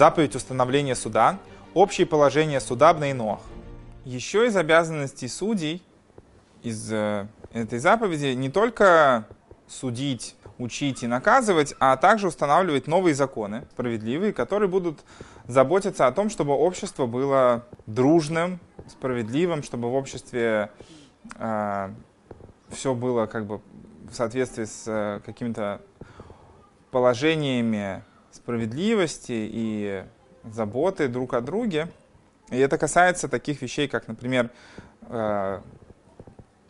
заповедь установления суда, общие положения судебной ног. Еще из обязанностей судей, из э, этой заповеди, не только судить, учить и наказывать, а также устанавливать новые законы, справедливые, которые будут заботиться о том, чтобы общество было дружным, справедливым, чтобы в обществе э, все было как бы в соответствии с э, какими-то положениями справедливости и заботы друг о друге. И это касается таких вещей, как, например, э,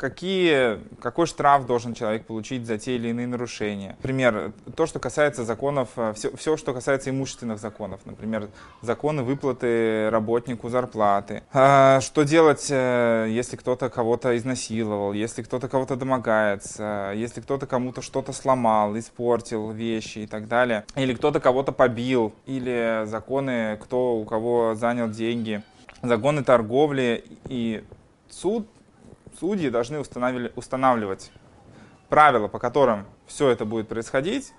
какие, какой штраф должен человек получить за те или иные нарушения. Например, то, что касается законов, все, э, все что касается имущественных законов. Например, законы выплаты работнику зарплаты. А, что делать, э, если кто-то кого-то изнасиловал, если кто-то кого-то домогается, если кто-то кому-то что-то сломал, испортил вещи и так далее. Или кто-то кого-то побил. Или законы, кто у кого занял деньги. Законы торговли и суд судьи должны устанавливать правила, по которым все это будет происходить,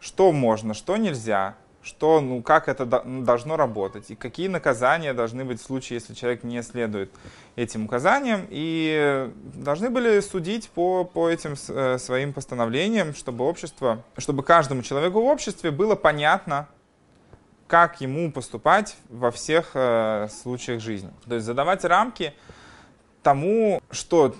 что можно, что нельзя, что, ну, как это должно работать, и какие наказания должны быть в случае, если человек не следует этим указаниям, и должны были судить по, по этим э, своим постановлениям, чтобы общество, чтобы каждому человеку в обществе было понятно, как ему поступать во всех э, случаях жизни. То есть задавать рамки, тому, что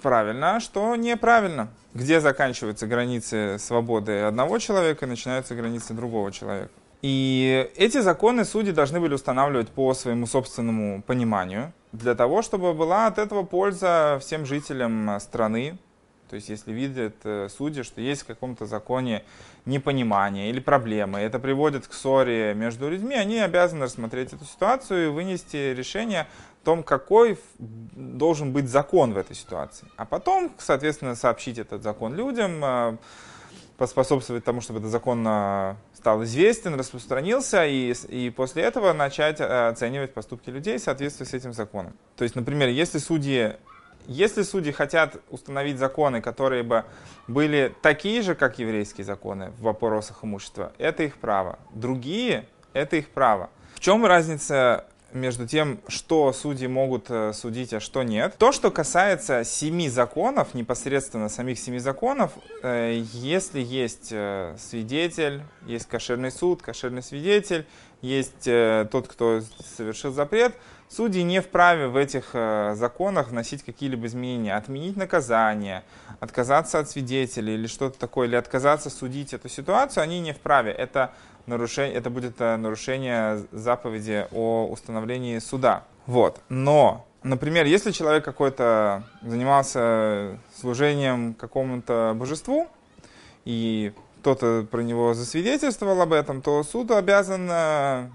правильно, а что неправильно. Где заканчиваются границы свободы одного человека и начинаются границы другого человека. И эти законы судьи должны были устанавливать по своему собственному пониманию, для того, чтобы была от этого польза всем жителям страны, то есть если видят э, судьи, что есть в каком-то законе непонимание или проблемы, это приводит к ссоре между людьми, они обязаны рассмотреть эту ситуацию и вынести решение том, какой должен быть закон в этой ситуации. А потом, соответственно, сообщить этот закон людям, э, поспособствовать тому, чтобы этот закон э, стал известен, распространился, и, и после этого начать оценивать поступки людей в соответствии с этим законом. То есть, например, если судьи если судьи хотят установить законы, которые бы были такие же, как еврейские законы в вопросах имущества, это их право. Другие — это их право. В чем разница между тем, что судьи могут э, судить, а что нет. То, что касается семи законов, непосредственно самих семи законов, э, если есть э, свидетель, есть кошерный суд, кошерный свидетель, есть тот, кто совершил запрет, Судьи не вправе в этих законах вносить какие-либо изменения, отменить наказание, отказаться от свидетелей или что-то такое, или отказаться судить эту ситуацию, они не вправе. Это, нарушение, это будет э, нарушение заповеди о установлении суда. Вот. Но, например, если человек какой-то занимался служением какому-то божеству, и кто-то про него засвидетельствовал об этом, то суд обязан э,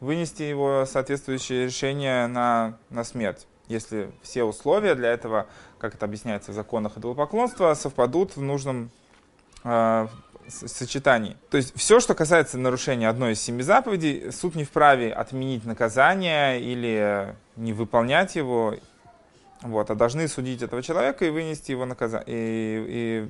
вынести его соответствующее решение на, на смерть, если все условия для этого, как это объясняется в законах идолопоклонства, совпадут в нужном э, сочетании. То есть все, что касается нарушения одной из семи заповедей, суд не вправе отменить наказание или не выполнять его, вот, а должны судить этого человека и вынести его наказание, и, и,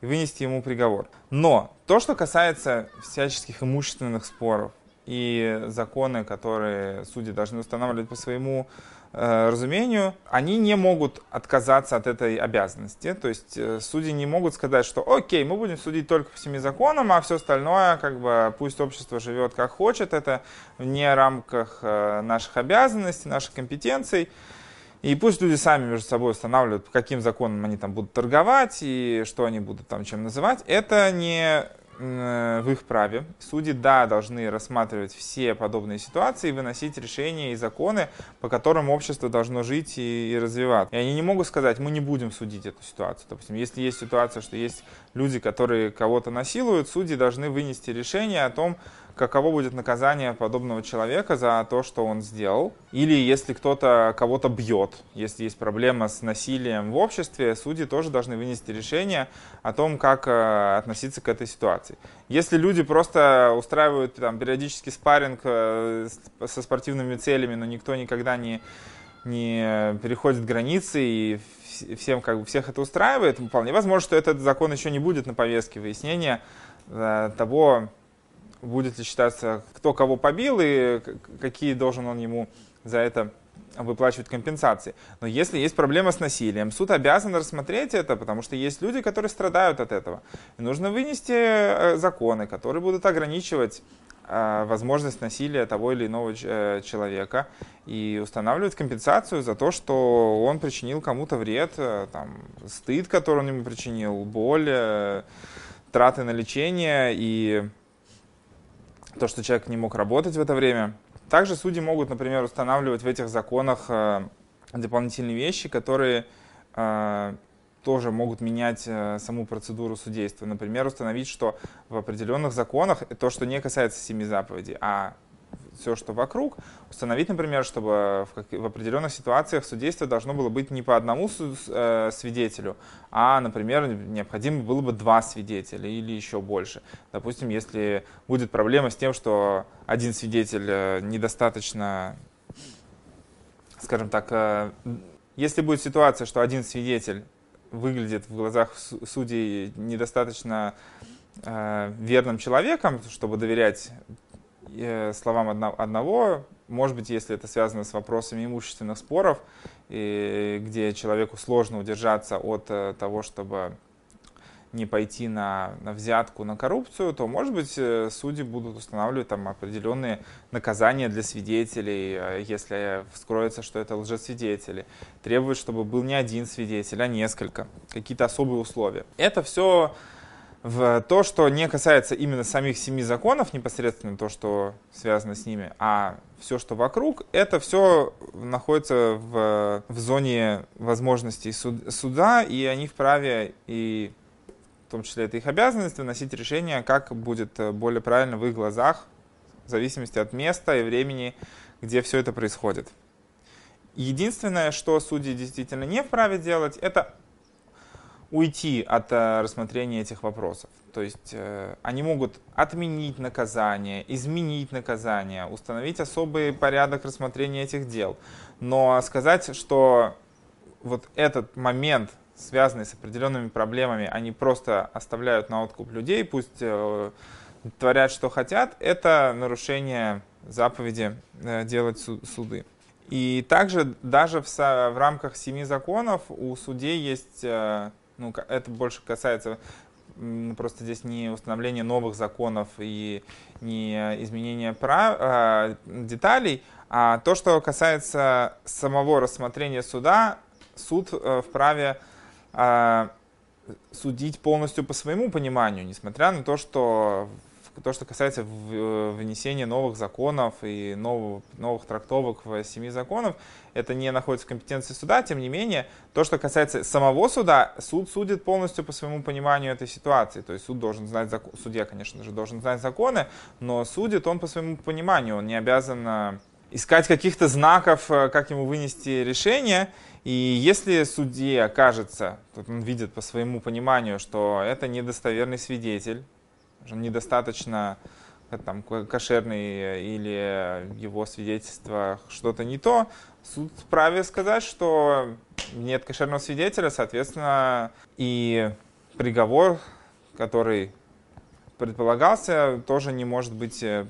и вынести ему приговор. Но то, что касается всяческих имущественных споров, и законы, которые судьи должны устанавливать по своему разумению, они не могут отказаться от этой обязанности. То есть э, судьи не могут сказать, что окей, мы будем судить только по семи законам, а все остальное, как бы, пусть общество живет как хочет, это вне рамках э, наших обязанностей, наших компетенций. И пусть люди сами между собой устанавливают, по каким законам они там будут торговать и что они будут там чем называть. Это не Э, в их праве. Судьи, да, должны рассматривать все подобные ситуации и выносить решения и законы, по которым общество должно жить и, и развиваться. И они не могут сказать, мы не будем судить эту ситуацию. Допустим, если есть ситуация, что есть люди, которые кого-то насилуют, судьи должны вынести решение о том, каково будет наказание подобного человека за то, что он сделал. Или если кто-то кого-то бьет, если есть проблема с насилием в обществе, судьи тоже должны вынести решение о том, как э, относиться к этой ситуации. Если люди просто устраивают там, периодически спарринг э, со спортивными целями, но никто никогда не, не переходит границы и всем как бы всех это устраивает, вполне возможно, что этот закон еще не будет на повестке выяснения э, того, будет ли считаться, кто кого побил и какие должен он ему за это выплачивать компенсации. Но если есть проблема с насилием, суд обязан рассмотреть это, потому что есть люди, которые страдают от этого. И нужно вынести э, законы, которые будут ограничивать э, возможность насилия того или иного э, человека и устанавливать компенсацию за то, что он причинил кому-то вред, там, стыд, который он ему причинил, боль, траты на лечение и то, что человек не мог работать в это время. Также судьи могут, например, устанавливать в этих законах э, дополнительные вещи, которые э, тоже могут менять э, саму процедуру судейства. Например, установить, что в определенных законах то, что не касается семи заповедей, а все, что вокруг, установить, например, чтобы в, как, в определенных ситуациях судейство должно было быть не по одному э, свидетелю, а, например, необходимо было бы два свидетеля или еще больше. Допустим, если будет проблема с тем, что один свидетель э, недостаточно, скажем так, э, если будет ситуация, что один свидетель выглядит в глазах судей недостаточно э, верным человеком, чтобы доверять словам одного, может быть, если это связано с вопросами имущественных споров, и где человеку сложно удержаться от э, того, чтобы не пойти на, на взятку, на коррупцию, то, может быть, э, судьи будут устанавливать там определенные наказания для свидетелей, если вскроется, что это лжесвидетели. Требовать, чтобы был не один свидетель, а несколько. Какие-то особые условия. Это все в то, что не касается именно самих семи законов, непосредственно то, что связано с ними, а все, что вокруг, это все находится в, в зоне возможностей суд, суда, и они вправе, и в том числе это их обязанность, выносить решение, как будет более правильно в их глазах, в зависимости от места и времени, где все это происходит. Единственное, что судьи действительно не вправе делать, это уйти от э, рассмотрения этих вопросов. То есть э, они могут отменить наказание, изменить наказание, установить особый порядок рассмотрения этих дел. Но сказать, что вот этот момент, связанный с определенными проблемами, они просто оставляют на откуп людей, пусть э, творят, что хотят, это нарушение заповеди делать суды. И также даже в, в рамках семи законов у судей есть ну, это больше касается просто здесь не установления новых законов и не изменения прав, а, деталей, а то, что касается самого рассмотрения суда, суд э, вправе а, судить полностью по своему пониманию, несмотря на то, что то, что касается э, внесения новых законов и новых, новых трактовок в семи законов, это не находится в компетенции суда. Тем не менее, то, что касается самого суда, суд судит полностью по своему пониманию этой ситуации. То есть суд должен знать, судья, конечно же, должен знать законы, но судит он по своему пониманию. Он не обязан э, искать каких-то знаков, э, как ему вынести решение. И если судье окажется, он видит по своему пониманию, что это недостоверный свидетель, недостаточно э, там, кошерный или его свидетельство что-то не то, суд вправе сказать, что нет кошерного свидетеля, соответственно, и приговор, который предполагался, тоже не может быть э,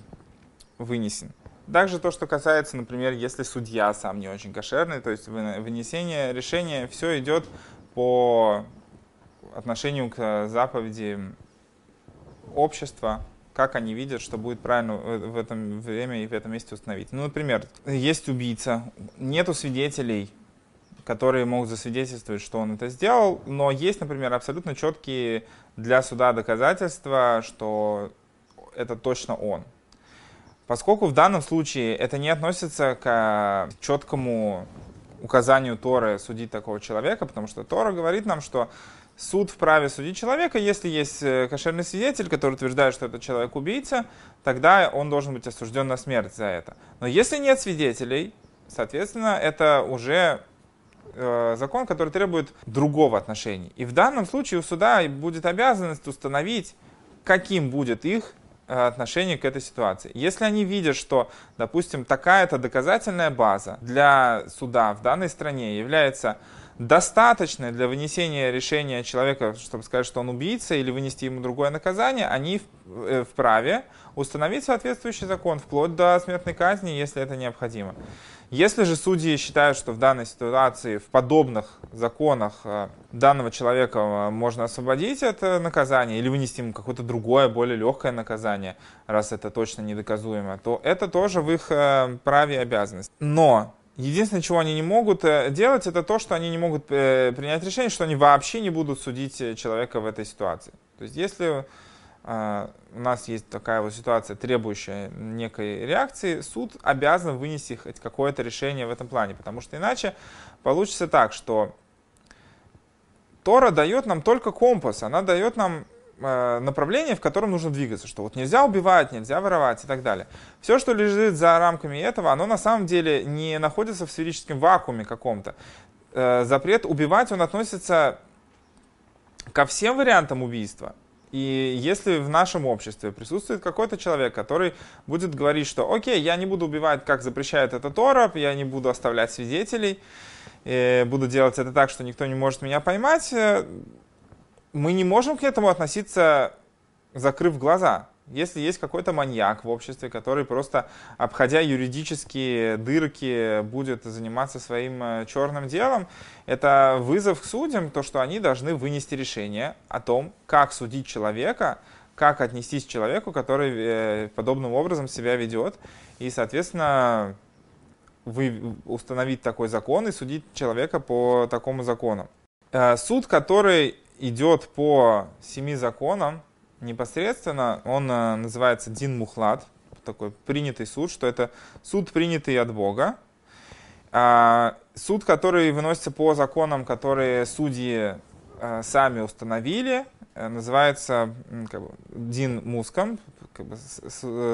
вынесен. Также то, что касается, например, если судья сам не очень кошерный, то есть вынесение решения, все идет по отношению к заповеди общества, как они видят, что будет правильно в этом время и в этом месте установить. Ну, например, есть убийца, нету свидетелей, которые могут засвидетельствовать, что он это сделал, но есть, например, абсолютно четкие для суда доказательства, что это точно он. Поскольку в данном случае это не относится к четкому указанию Торы судить такого человека, потому что Тора говорит нам, что суд вправе судить человека, если есть э, кошерный свидетель, который утверждает, что этот человек убийца, тогда он должен быть осужден на смерть за это. Но если нет свидетелей, соответственно, это уже э, закон, который требует другого отношения. И в данном случае у суда будет обязанность установить, каким будет их э, отношение к этой ситуации. Если они видят, что, допустим, такая-то доказательная база для суда в данной стране является достаточные для вынесения решения человека, чтобы сказать, что он убийца, или вынести ему другое наказание, они э, вправе установить соответствующий закон, вплоть до смертной казни, если это необходимо. Если же судьи считают, что в данной ситуации, в подобных законах э, данного человека э, можно освободить от наказания или вынести ему какое-то другое, более легкое наказание, раз это точно недоказуемо, то это тоже в их праве и обязанность. Но Единственное, чего они не могут э, делать, это то, что они не могут э, принять решение, что они вообще не будут судить э, человека в этой ситуации. То есть если у нас есть такая вот ситуация, требующая некой реакции, суд обязан вынести хоть какое-то решение в этом плане, потому что иначе получится так, что Тора дает нам только компас, она дает нам направление, в котором нужно двигаться, что вот нельзя убивать, нельзя воровать и так далее. Все, что лежит за рамками этого, оно на самом деле не находится в сферическом вакууме каком-то. Э, запрет убивать, он относится ко всем вариантам убийства. И если в нашем обществе присутствует какой-то человек, который будет говорить, что окей, я не буду убивать, как запрещает это Тора, я не буду оставлять свидетелей, э, буду делать это так, что никто не может меня поймать, мы не можем к этому относиться, закрыв глаза. Если есть какой-то маньяк в обществе, который просто, обходя юридические дырки, будет заниматься своим э, черным делом, это вызов к судьям, то, что они должны вынести решение о том, как судить человека, как отнестись к человеку, который э, подобным образом себя ведет, и, соответственно, вы, установить такой закон и судить человека по такому закону. Э, суд, который идет по семи законам непосредственно, он э, называется Дин Мухлад, такой принятый суд, что это суд, принятый от Бога. А, суд, который выносится по законам, которые судьи э, сами установили, э, называется как бы, Дин Муском, как бы,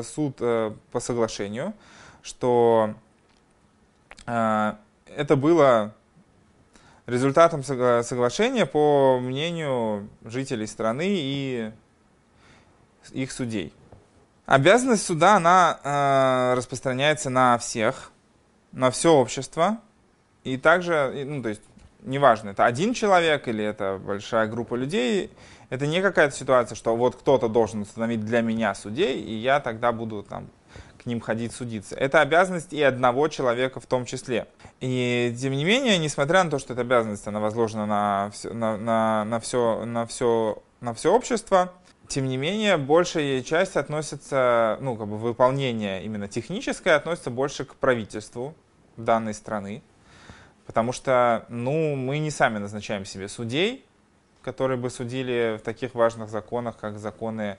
суд по соглашению, что это было результатом соглашения, по мнению жителей страны и их судей. Обязанность суда, она э, распространяется на всех, на все общество, и также, ну, то есть, неважно, это один человек или это большая группа людей, это не какая-то ситуация, что вот кто-то должен установить для меня судей, и я тогда буду там к ним ходить судиться. Это обязанность и одного человека в том числе. И тем не менее, несмотря на то, что эта обязанность она возложена на все, на, на, на все, на все, на все общество, тем не менее, большая часть относится, ну, как бы выполнение именно техническое относится больше к правительству данной страны, потому что, ну, мы не сами назначаем себе судей, которые бы судили в таких важных законах, как законы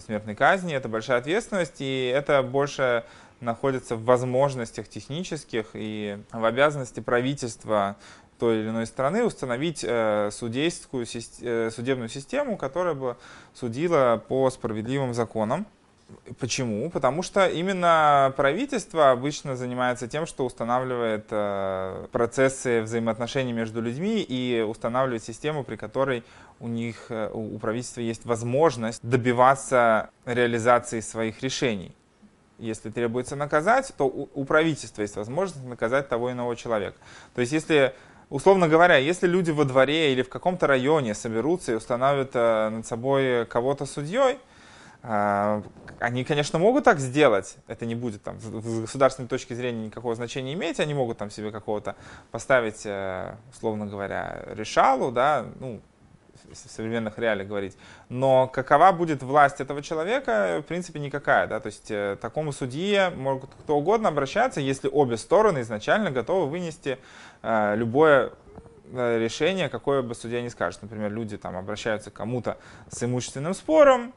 смертной казни. Это большая ответственность, и это больше находится в возможностях технических и в обязанности правительства той или иной страны установить э, судейскую, э, судебную систему, которая бы судила по справедливым законам. Почему? Потому что именно правительство обычно занимается тем, что устанавливает э, процессы взаимоотношений между людьми и устанавливает систему, при которой у них, э, у правительства есть возможность добиваться реализации своих решений. Если требуется наказать, то у, правительства есть возможность наказать того иного человека. То есть если Условно говоря, если люди во дворе или в каком-то районе соберутся и установят э, над собой кого-то судьей, они, конечно, могут так сделать, это не будет там с государственной точки зрения никакого значения иметь, они могут там себе какого-то поставить, э, условно говоря, решалу, да, ну, в современных реалиях говорить. Но какова будет власть этого человека, в принципе, никакая. Да? То есть э, такому судье могут кто угодно обращаться, если обе стороны изначально готовы вынести э, любое решение, какое бы судья не скажет. Например, люди там обращаются к кому-то с имущественным спором,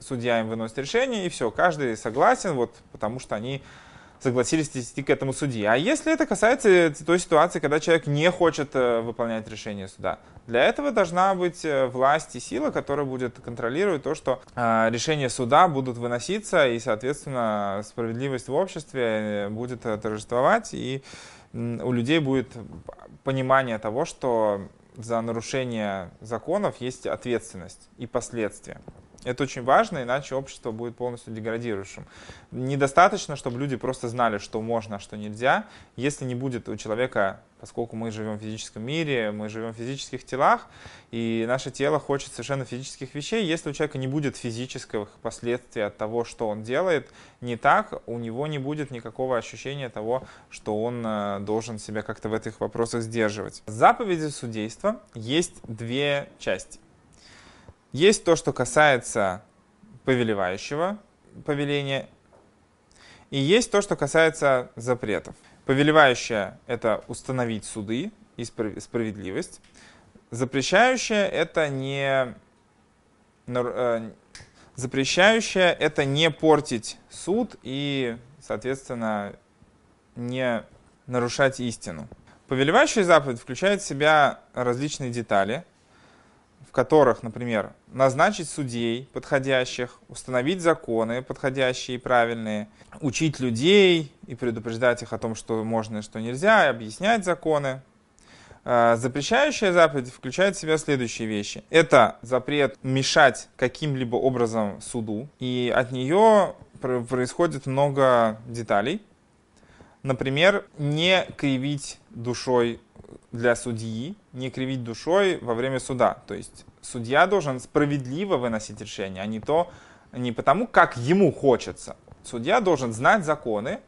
судья им выносит решение, и все, каждый согласен, вот, потому что они согласились идти к этому судье. А если это касается той ситуации, когда человек не хочет э, выполнять решение суда, для этого должна быть э, власть и сила, которая будет контролировать то, что э, решения суда будут выноситься, и, соответственно, справедливость в обществе будет торжествовать, и у людей будет понимание того, что за нарушение законов есть ответственность и последствия. Это очень важно, иначе общество будет полностью деградирующим. Недостаточно, чтобы люди просто знали, что можно, а что нельзя. Если не будет у человека, поскольку мы живем в физическом мире, мы живем в физических телах, и наше тело хочет совершенно физических вещей, если у человека не будет физических последствий от того, что он делает не так, у него не будет никакого ощущения того, что он э, должен себя как-то в этих вопросах сдерживать. Заповеди судейства есть две части. Есть то, что касается повелевающего повеления, и есть то, что касается запретов. Повелевающее — это установить суды и справедливость. Запрещающее — это не... Э, запрещающее — это не портить суд и, соответственно, не нарушать истину. Повелевающая заповедь включает в себя различные детали, в которых, например, назначить судей подходящих, установить законы подходящие и правильные, учить людей и предупреждать их о том, что можно и что нельзя, и объяснять законы. А, запрещающая заповедь включает в себя следующие вещи. Это запрет мешать каким-либо образом суду, и от нее происходит много деталей. Например, не кривить душой для судьи не кривить душой во время суда. То есть судья должен справедливо выносить решение, а не то, не потому, как ему хочется. Судья должен знать законы,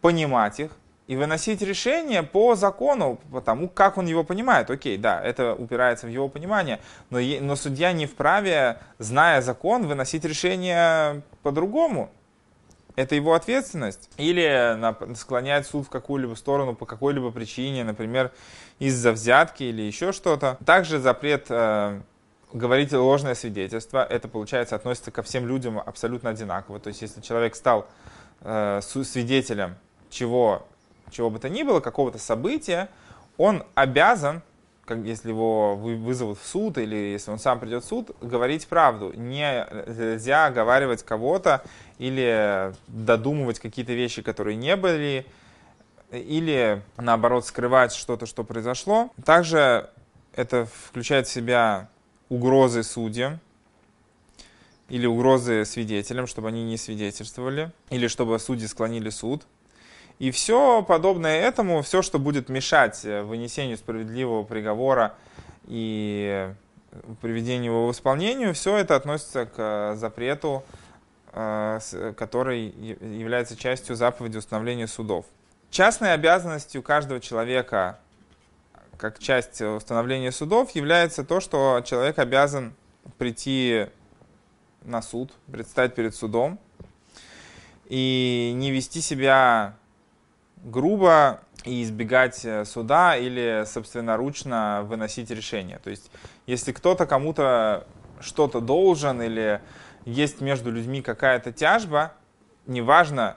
понимать их и выносить решение по закону, потому как он его понимает. Окей, да, это упирается в его понимание, но, но судья не вправе, зная закон, выносить решение по-другому это его ответственность. Или склонять суд в какую-либо сторону по какой-либо причине, например, из-за взятки или еще что-то. Также запрет э, говорить ложное свидетельство. Это, получается, относится ко всем людям абсолютно одинаково. То есть, если человек стал э, свидетелем чего, чего бы то ни было, какого-то события, он обязан как, если его вызовут в суд или если он сам придет в суд, говорить правду. Не, нельзя оговаривать кого-то или додумывать какие-то вещи, которые не были, или наоборот скрывать что-то, что произошло. Также это включает в себя угрозы судьям или угрозы свидетелям, чтобы они не свидетельствовали, или чтобы судьи склонили суд. И все подобное этому, все, что будет мешать э, вынесению справедливого приговора и приведению его в исполнение, все это относится к э, запрету, э, который является частью заповеди установления судов. Частной обязанностью каждого человека, как часть установления судов, является то, что человек обязан прийти на суд, предстать перед судом и не вести себя грубо и избегать э, суда или собственноручно выносить решение. То есть, если кто-то кому-то что-то должен или есть между людьми какая-то тяжба, неважно,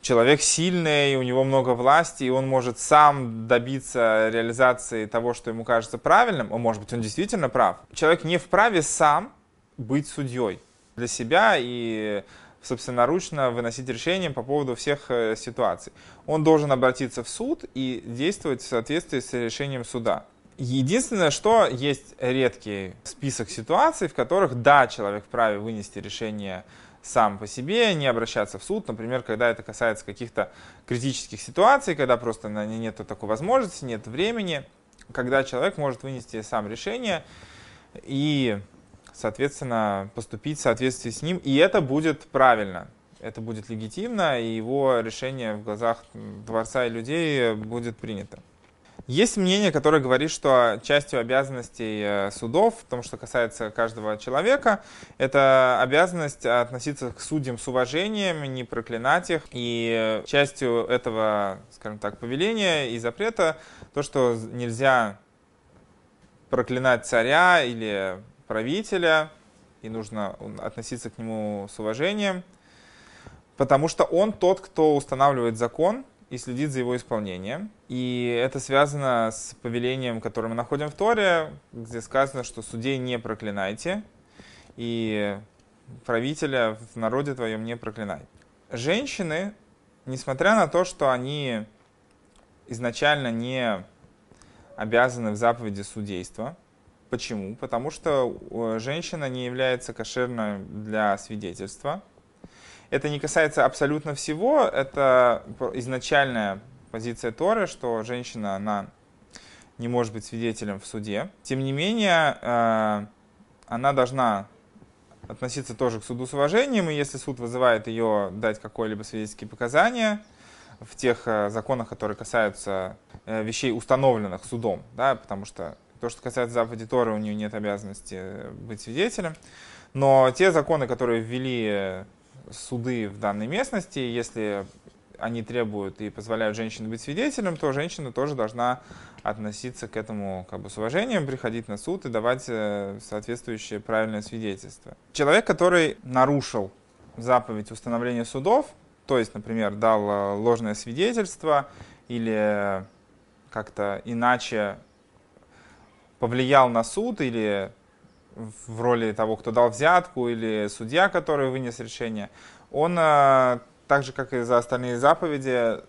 человек сильный, у него много власти, и он может сам добиться реализации того, что ему кажется правильным, а может быть, он действительно прав. Человек не вправе сам быть судьей для себя и собственноручно выносить решения по поводу всех э, ситуаций. Он должен обратиться в суд и действовать в соответствии с решением суда. Единственное, что есть редкий список ситуаций, в которых, да, человек вправе вынести решение сам по себе, не обращаться в суд, например, когда это касается каких-то критических ситуаций, когда просто нет такой возможности, нет времени, когда человек может вынести сам решение и соответственно, поступить в соответствии с ним, и это будет правильно, это будет легитимно, и его решение в глазах Дворца и людей будет принято. Есть мнение, которое говорит, что частью обязанностей э, судов, в том, что касается каждого человека, это обязанность относиться к судьям с уважением, не проклинать их. И частью этого, скажем так, повеления и запрета то, что нельзя проклинать царя или правителя, и нужно относиться к нему с уважением, потому что он тот, кто устанавливает закон и следит за его исполнением. И это связано с повелением, которое мы находим в Торе, где сказано, что судей не проклинайте, и правителя в народе твоем не проклинай. Женщины, несмотря на то, что они изначально не обязаны в заповеди судейства, Почему? Потому что э, женщина не является кошерной для свидетельства. Это не касается абсолютно всего, это изначальная позиция Торы, что женщина, она не может быть свидетелем в суде. Тем не менее, э, она должна относиться тоже к суду с уважением, и если суд вызывает ее дать какое-либо свидетельские показания в тех э, законах, которые касаются вещей, установленных судом, да, потому что то, что касается заповеди Торы, у нее нет обязанности быть свидетелем, но те законы, которые ввели суды в данной местности, если они требуют и позволяют женщине быть свидетелем, то женщина тоже должна относиться к этому как бы с уважением, приходить на суд и давать э, соответствующее правильное свидетельство. Человек, который нарушил заповедь установления судов, то есть, например, дал э, ложное свидетельство или как-то иначе повлиял на суд или в роли того, кто дал взятку, или судья, который вынес решение, он, э, так же, как и за остальные заповеди,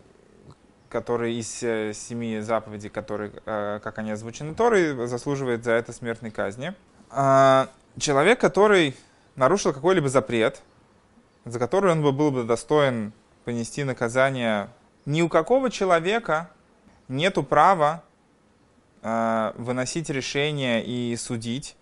которые из э, семи заповедей, которые, э, как они озвучены Торой, заслуживает за это смертной казни. Человек, который нарушил какой-либо запрет, за который он бы был бы достоин понести наказание, ни у какого человека нету права выносить решение и судить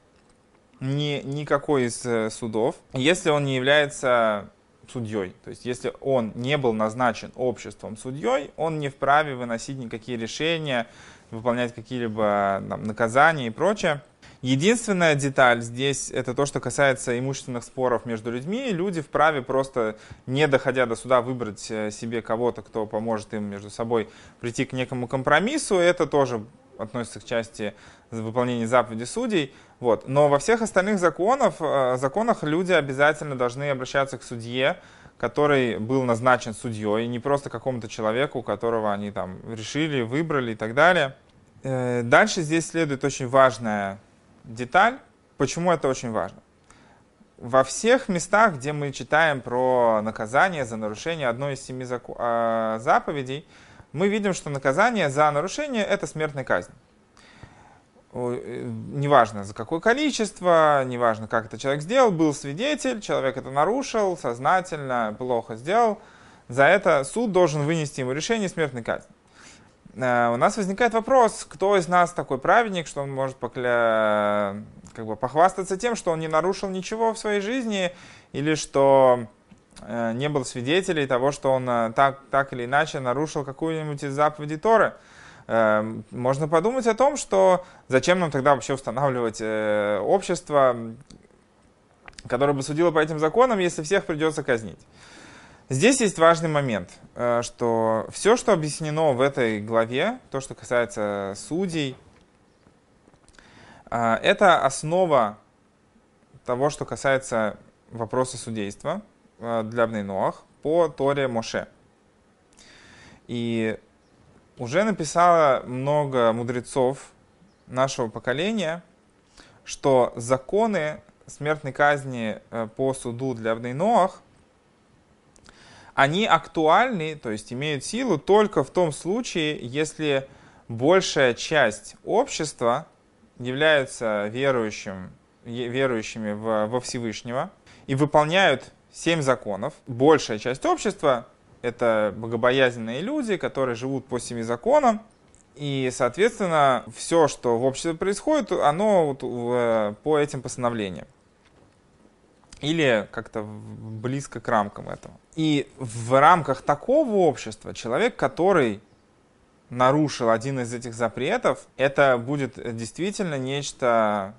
ни, никакой из э, судов, если он не является судьей. То есть, если он не был назначен обществом судьей, он не вправе выносить никакие решения, выполнять какие-либо там, наказания и прочее. Единственная деталь здесь это то, что касается имущественных споров между людьми. Люди вправе просто, не доходя до суда, выбрать э, себе кого-то, кто поможет им между собой прийти к некому компромиссу. Это тоже относится к части выполнения заповеди судей. Вот. Но во всех остальных законах, э, законах люди обязательно должны обращаться к судье, который был назначен судьей, не просто какому-то человеку, которого они там решили, выбрали и так далее. Э, дальше здесь следует очень важная деталь. Почему это очень важно? Во всех местах, где мы читаем про наказание за нарушение одной из семи э, заповедей, мы видим, что наказание за нарушение – это смертная казнь. Э, неважно за какое количество, неважно как это человек сделал, был свидетель, человек это нарушил, сознательно, плохо сделал, за это суд должен вынести ему решение смертной казни. Э, у нас возникает вопрос, кто из нас такой праведник, что он может покля... как бы похвастаться тем, что он не нарушил ничего в своей жизни, или что не был свидетелей того, что он так, так или иначе нарушил какую-нибудь из заповедей Торы. Эм, можно подумать о том, что зачем нам тогда вообще устанавливать э, общество, которое бы судило по этим законам, если всех придется казнить. Здесь есть важный момент, э, что все, что объяснено в этой главе, то, что касается судей, э, это основа того, что касается вопроса судейства для Бнейноах по Торе Моше. И уже написало много мудрецов нашего поколения, что законы смертной казни э, по суду для Абнейноах, они актуальны, то есть имеют силу только в том случае, если большая часть общества являются верующим, верующими во Всевышнего и выполняют семь законов. Большая часть общества это богобоязненные люди, которые живут по семи законам. И, соответственно, все, что в обществе происходит, оно вот э, по этим постановлениям. Или как-то близко к рамкам этого. И в рамках такого общества человек, который нарушил один из этих запретов, это будет действительно нечто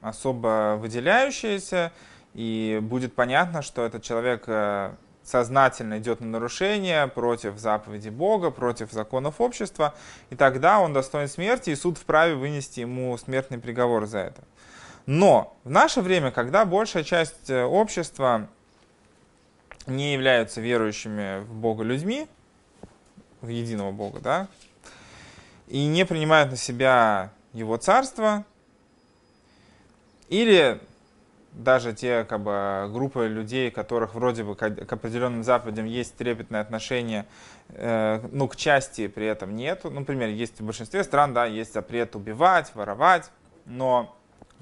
особо выделяющееся, и будет понятно, что этот человек э, сознательно идет на нарушение против заповеди Бога, против законов общества, и тогда он достоин смерти, и суд вправе вынести ему смертный приговор за это. Но в наше время, когда большая часть э, общества не являются верующими в Бога людьми, в единого Бога, да, и не принимают на себя Его царство, или даже те как бы, группы людей, которых вроде бы к, к определенным заповедям есть трепетное отношение, э, ну, к части при этом нет. Ну, например, есть в большинстве стран, да, есть запрет убивать, воровать, но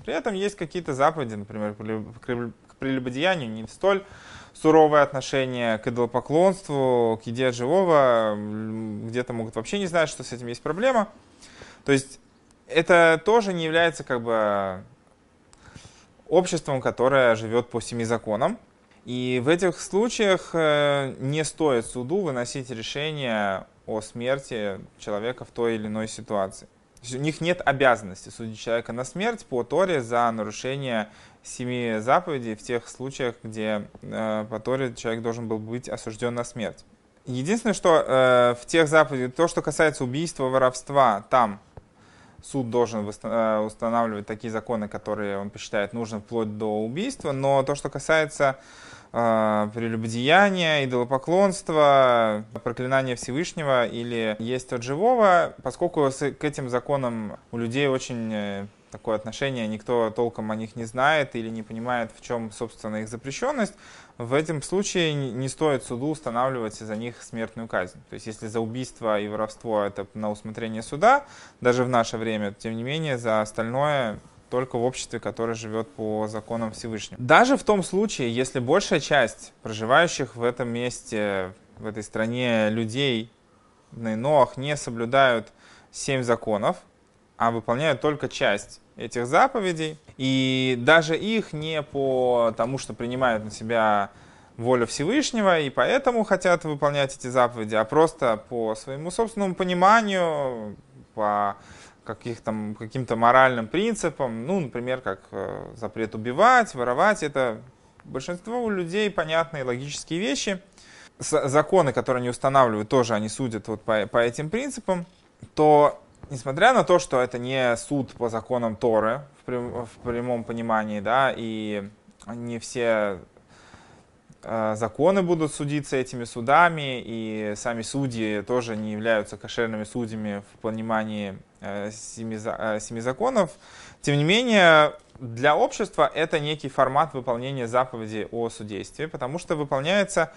При этом есть какие-то заповеди, например, к прелюбодеянию не столь суровое отношение к идолопоклонству, к еде живого, где-то могут вообще не знать, что с этим есть проблема. То есть это тоже не является как бы обществом, которое живет по семи законам. И в этих случаях э, не стоит суду выносить решение о смерти человека в той или иной ситуации. У них нет обязанности судить человека на смерть по Торе за нарушение семи заповедей в тех случаях, где э, по Торе человек должен был быть осужден на смерть. Единственное, что э, в тех заповедях, то, что касается убийства, воровства, там суд должен э, устанавливать такие законы, которые он посчитает нужным вплоть до убийства, но то, что касается э, прелюбодеяния, идолопоклонства, проклинания Всевышнего или есть от живого, поскольку к этим законам у людей очень э, такое отношение, никто толком о них не знает или не понимает, в чем, собственно, их запрещенность, в этом случае не стоит суду устанавливать за них смертную казнь. То есть если за убийство и воровство это на усмотрение суда, даже в наше время, тем не менее, за остальное только в обществе, которое живет по законам Всевышнего. Даже в том случае, если большая часть проживающих в этом месте, в этой стране людей на Ноах не соблюдают семь законов, а выполняют только часть этих заповедей. И даже их не по тому, что принимают на себя волю Всевышнего, и поэтому хотят выполнять эти заповеди, а просто по своему собственному пониманию, по каких-то, каким-то моральным принципам, ну, например, как э, запрет убивать, воровать, это большинство людей понятные логические вещи. Законы, которые они устанавливают, тоже они судят вот по, по этим принципам, то несмотря на то, что это не суд по законам Торы в, прям, в прямом понимании, да, и не все э, законы будут судиться этими судами, и сами судьи тоже не являются кошерными судьями в понимании э, семи, э, законов, тем не менее, для общества это некий формат выполнения заповеди о судействе, потому что выполняется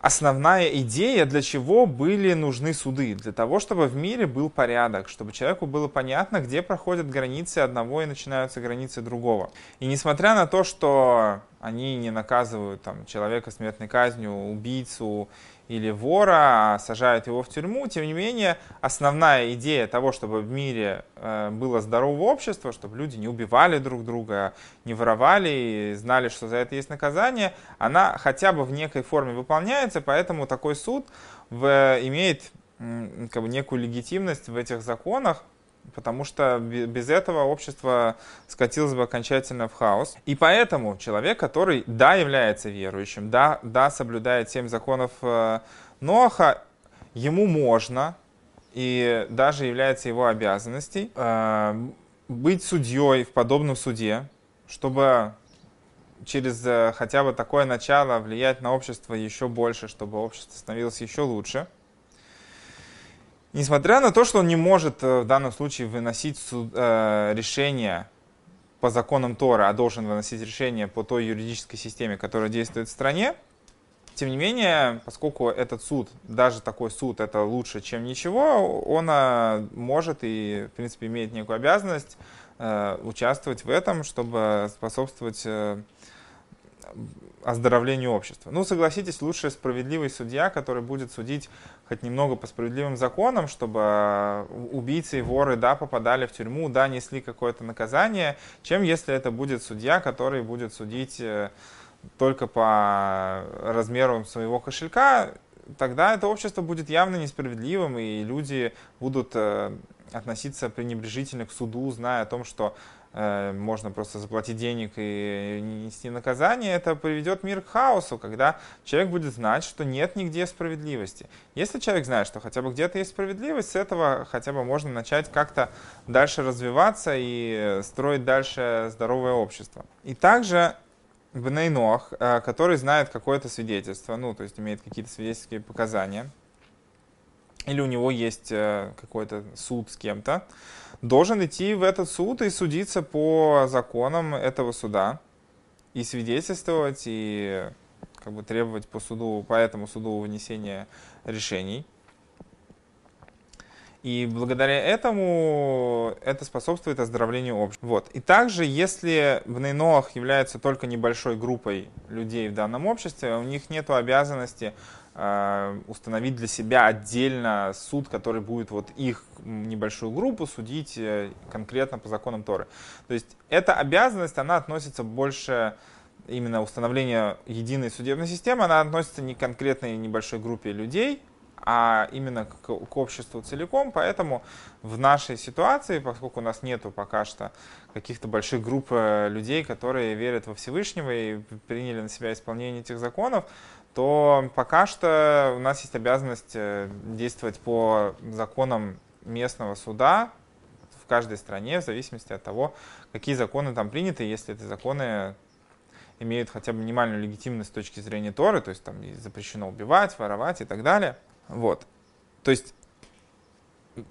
основная идея, для чего были нужны суды. Для того, чтобы в мире был порядок, чтобы человеку было понятно, где проходят границы одного и начинаются границы другого. И несмотря на то, что они не наказывают там, человека смертной казнью, убийцу или вора, а сажают его в тюрьму. Тем не менее, основная идея того, чтобы в мире э, было здоровое общество, чтобы люди не убивали друг друга, не воровали и знали, что за это есть наказание, она хотя бы в некой форме выполняется, поэтому такой суд в, имеет как бы, некую легитимность в этих законах, потому что без этого общество скатилось бы окончательно в хаос. И поэтому человек, который, да, является верующим, да, да, соблюдает семь законов э, Ноаха, ему можно, и даже является его обязанностей, э, быть судьей в подобном суде, чтобы через э, хотя бы такое начало влиять на общество еще больше, чтобы общество становилось еще лучше – Несмотря на то, что он не может э, в данном случае выносить суд, э, решение по законам Тора, а должен выносить решение по той юридической системе, которая действует в стране, тем не менее, поскольку этот суд, даже такой суд, это лучше, чем ничего, он э, может и, в принципе, имеет некую обязанность э, участвовать в этом, чтобы способствовать э, оздоровлению общества. Ну, согласитесь, лучше справедливый судья, который будет судить хоть немного по справедливым законам, чтобы э, убийцы и воры, да, попадали в тюрьму, да, несли какое-то наказание, чем если это будет судья, который будет судить э, только по размеру своего кошелька, тогда это общество будет явно несправедливым, и люди будут э, относиться пренебрежительно к суду, зная о том, что можно просто заплатить денег и не нести наказание, это приведет мир к хаосу, когда человек будет знать, что нет нигде справедливости. Если человек знает, что хотя бы где-то есть справедливость, с этого хотя бы можно начать как-то дальше развиваться и строить дальше здоровое общество. И также Бнейнох, э, который знает какое-то свидетельство, ну, то есть имеет какие-то свидетельские показания, или у него есть э, какой-то суд с кем-то, должен идти в этот суд и судиться по законам этого суда, и свидетельствовать, и как бы требовать по суду, по этому суду вынесения решений. И благодаря этому это способствует оздоровлению общества. Вот. И также, если в Нейноах является только небольшой группой людей в данном обществе, у них нет обязанности установить для себя отдельно суд, который будет вот их небольшую группу судить э, конкретно по законам Торы. То есть эта обязанность, она относится больше именно установления единой судебной системы, она относится не к конкретной небольшой группе людей, а именно к, к обществу целиком. Поэтому в нашей ситуации, поскольку у нас нету пока что каких-то больших групп э, людей, которые верят во Всевышнего и приняли на себя исполнение этих законов, то пока что у нас есть обязанность э, действовать по законам местного суда в каждой стране, в зависимости от того, какие законы там приняты, если эти законы имеют хотя бы минимальную легитимность с точки зрения Торы, то есть там запрещено убивать, воровать и так далее. Вот. То есть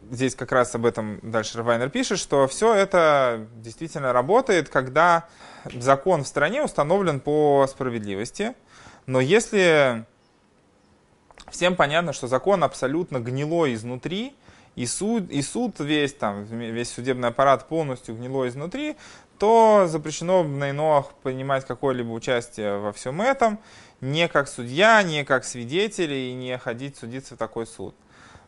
здесь как раз об этом дальше Равайнер пишет, что все это действительно работает, когда закон в стране установлен по справедливости. Но если всем понятно, что закон абсолютно гнилой изнутри, и суд, и суд весь, там, весь судебный аппарат полностью гнилой изнутри, то запрещено на иноах принимать какое-либо участие во всем этом, не как судья, не как свидетель и не ходить судиться в такой суд.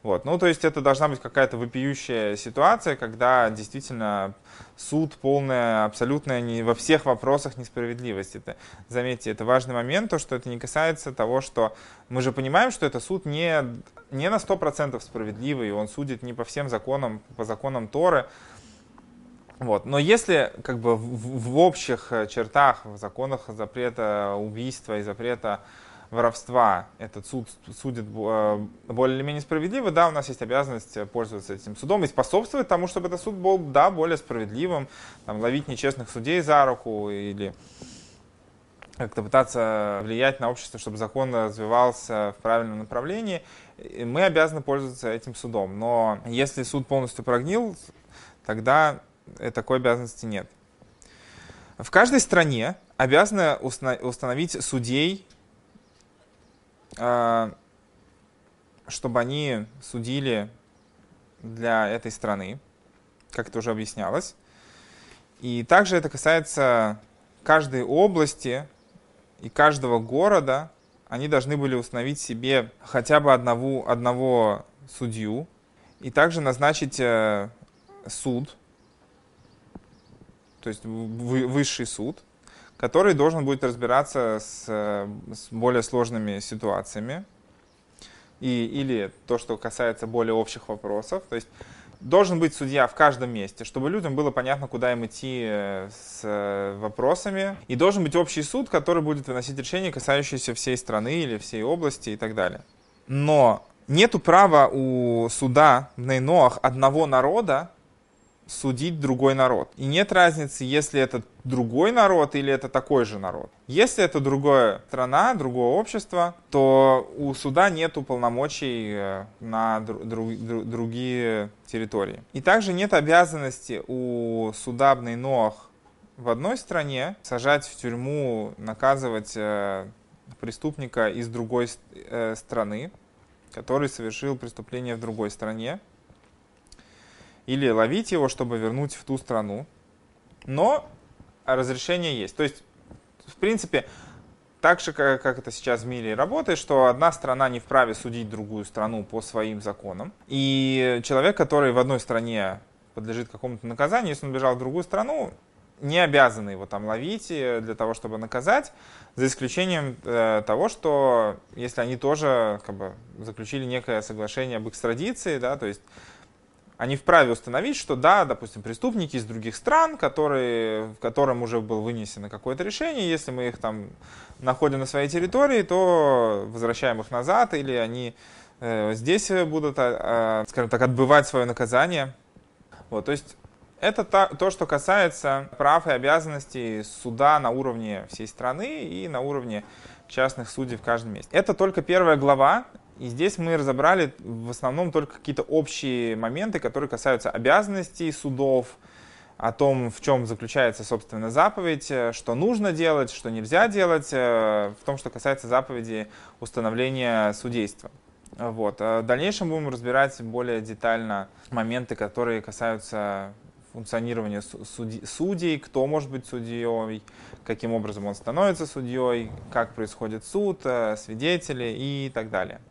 Вот. Ну, то есть это должна быть какая-то вопиющая ситуация, когда действительно суд полная, абсолютная не, во всех вопросах несправедливость. Это, заметьте, это важный момент, то, что это не касается того, что мы же понимаем, что это суд не, не на 100% справедливый, он судит не по всем законам, по законам Торы, вот. Но если как бы в, в общих э, чертах, в законах запрета убийства и запрета воровства этот суд судит э, более или менее справедливо, да, у нас есть обязанность пользоваться этим судом и способствовать тому, чтобы этот суд был, да, более справедливым, там, ловить нечестных судей за руку или как-то пытаться влиять на общество, чтобы закон развивался в правильном направлении, мы обязаны пользоваться этим судом. Но если суд полностью прогнил, тогда Э, такой обязанности нет. В каждой стране обязаны установить судей, чтобы они судили для этой страны, как это уже объяснялось. И также это касается каждой области и каждого города. Они должны были установить себе хотя бы одного, одного судью и также назначить э, суд, то есть высший суд, который должен будет разбираться с, с более сложными ситуациями, и, или то, что касается более общих вопросов. То есть должен быть судья в каждом месте, чтобы людям было понятно, куда им идти э, с э, вопросами. И должен быть общий суд, который будет выносить решения, касающиеся всей страны или всей области и так далее. Но нету права у суда в Нейноах одного народа судить другой народ. И нет разницы, если это другой народ или это такой же народ. Если это другая страна, другое общество, то у суда нет полномочий э, на дру- дру- другие территории. И также нет обязанности у судебной НОАХ в одной стране сажать в тюрьму, наказывать э, преступника из другой э, страны, который совершил преступление в другой стране или ловить его, чтобы вернуть в ту страну. Но разрешение есть. То есть, в принципе, так же, как, это сейчас в мире работает, что одна страна не вправе судить другую страну по своим законам. И человек, который в одной стране подлежит какому-то наказанию, если он бежал в другую страну, не обязаны его там ловить э, для того, чтобы наказать, за исключением э, того, что если они тоже как бы, заключили некое соглашение об экстрадиции, да, то есть они вправе установить, что да, допустим, преступники из других стран, которые, в котором уже было вынесено какое-то решение, если мы их там находим на своей территории, то возвращаем их назад, или они э, здесь будут, э, скажем так, отбывать свое наказание. Вот, то есть это то, что касается прав и обязанностей суда на уровне всей страны и на уровне частных судей в каждом месте. Это только первая глава, и здесь мы разобрали в основном только какие-то общие моменты, которые касаются обязанностей судов, о том, в чем заключается, собственно, заповедь, э, что нужно делать, что нельзя делать, э, в том, что касается заповеди установления судейства. Вот. А в дальнейшем будем разбирать более детально моменты, которые касаются функционирования судей, судей, кто может быть судьей, каким образом он становится судьей, как происходит суд, э, свидетели и так далее.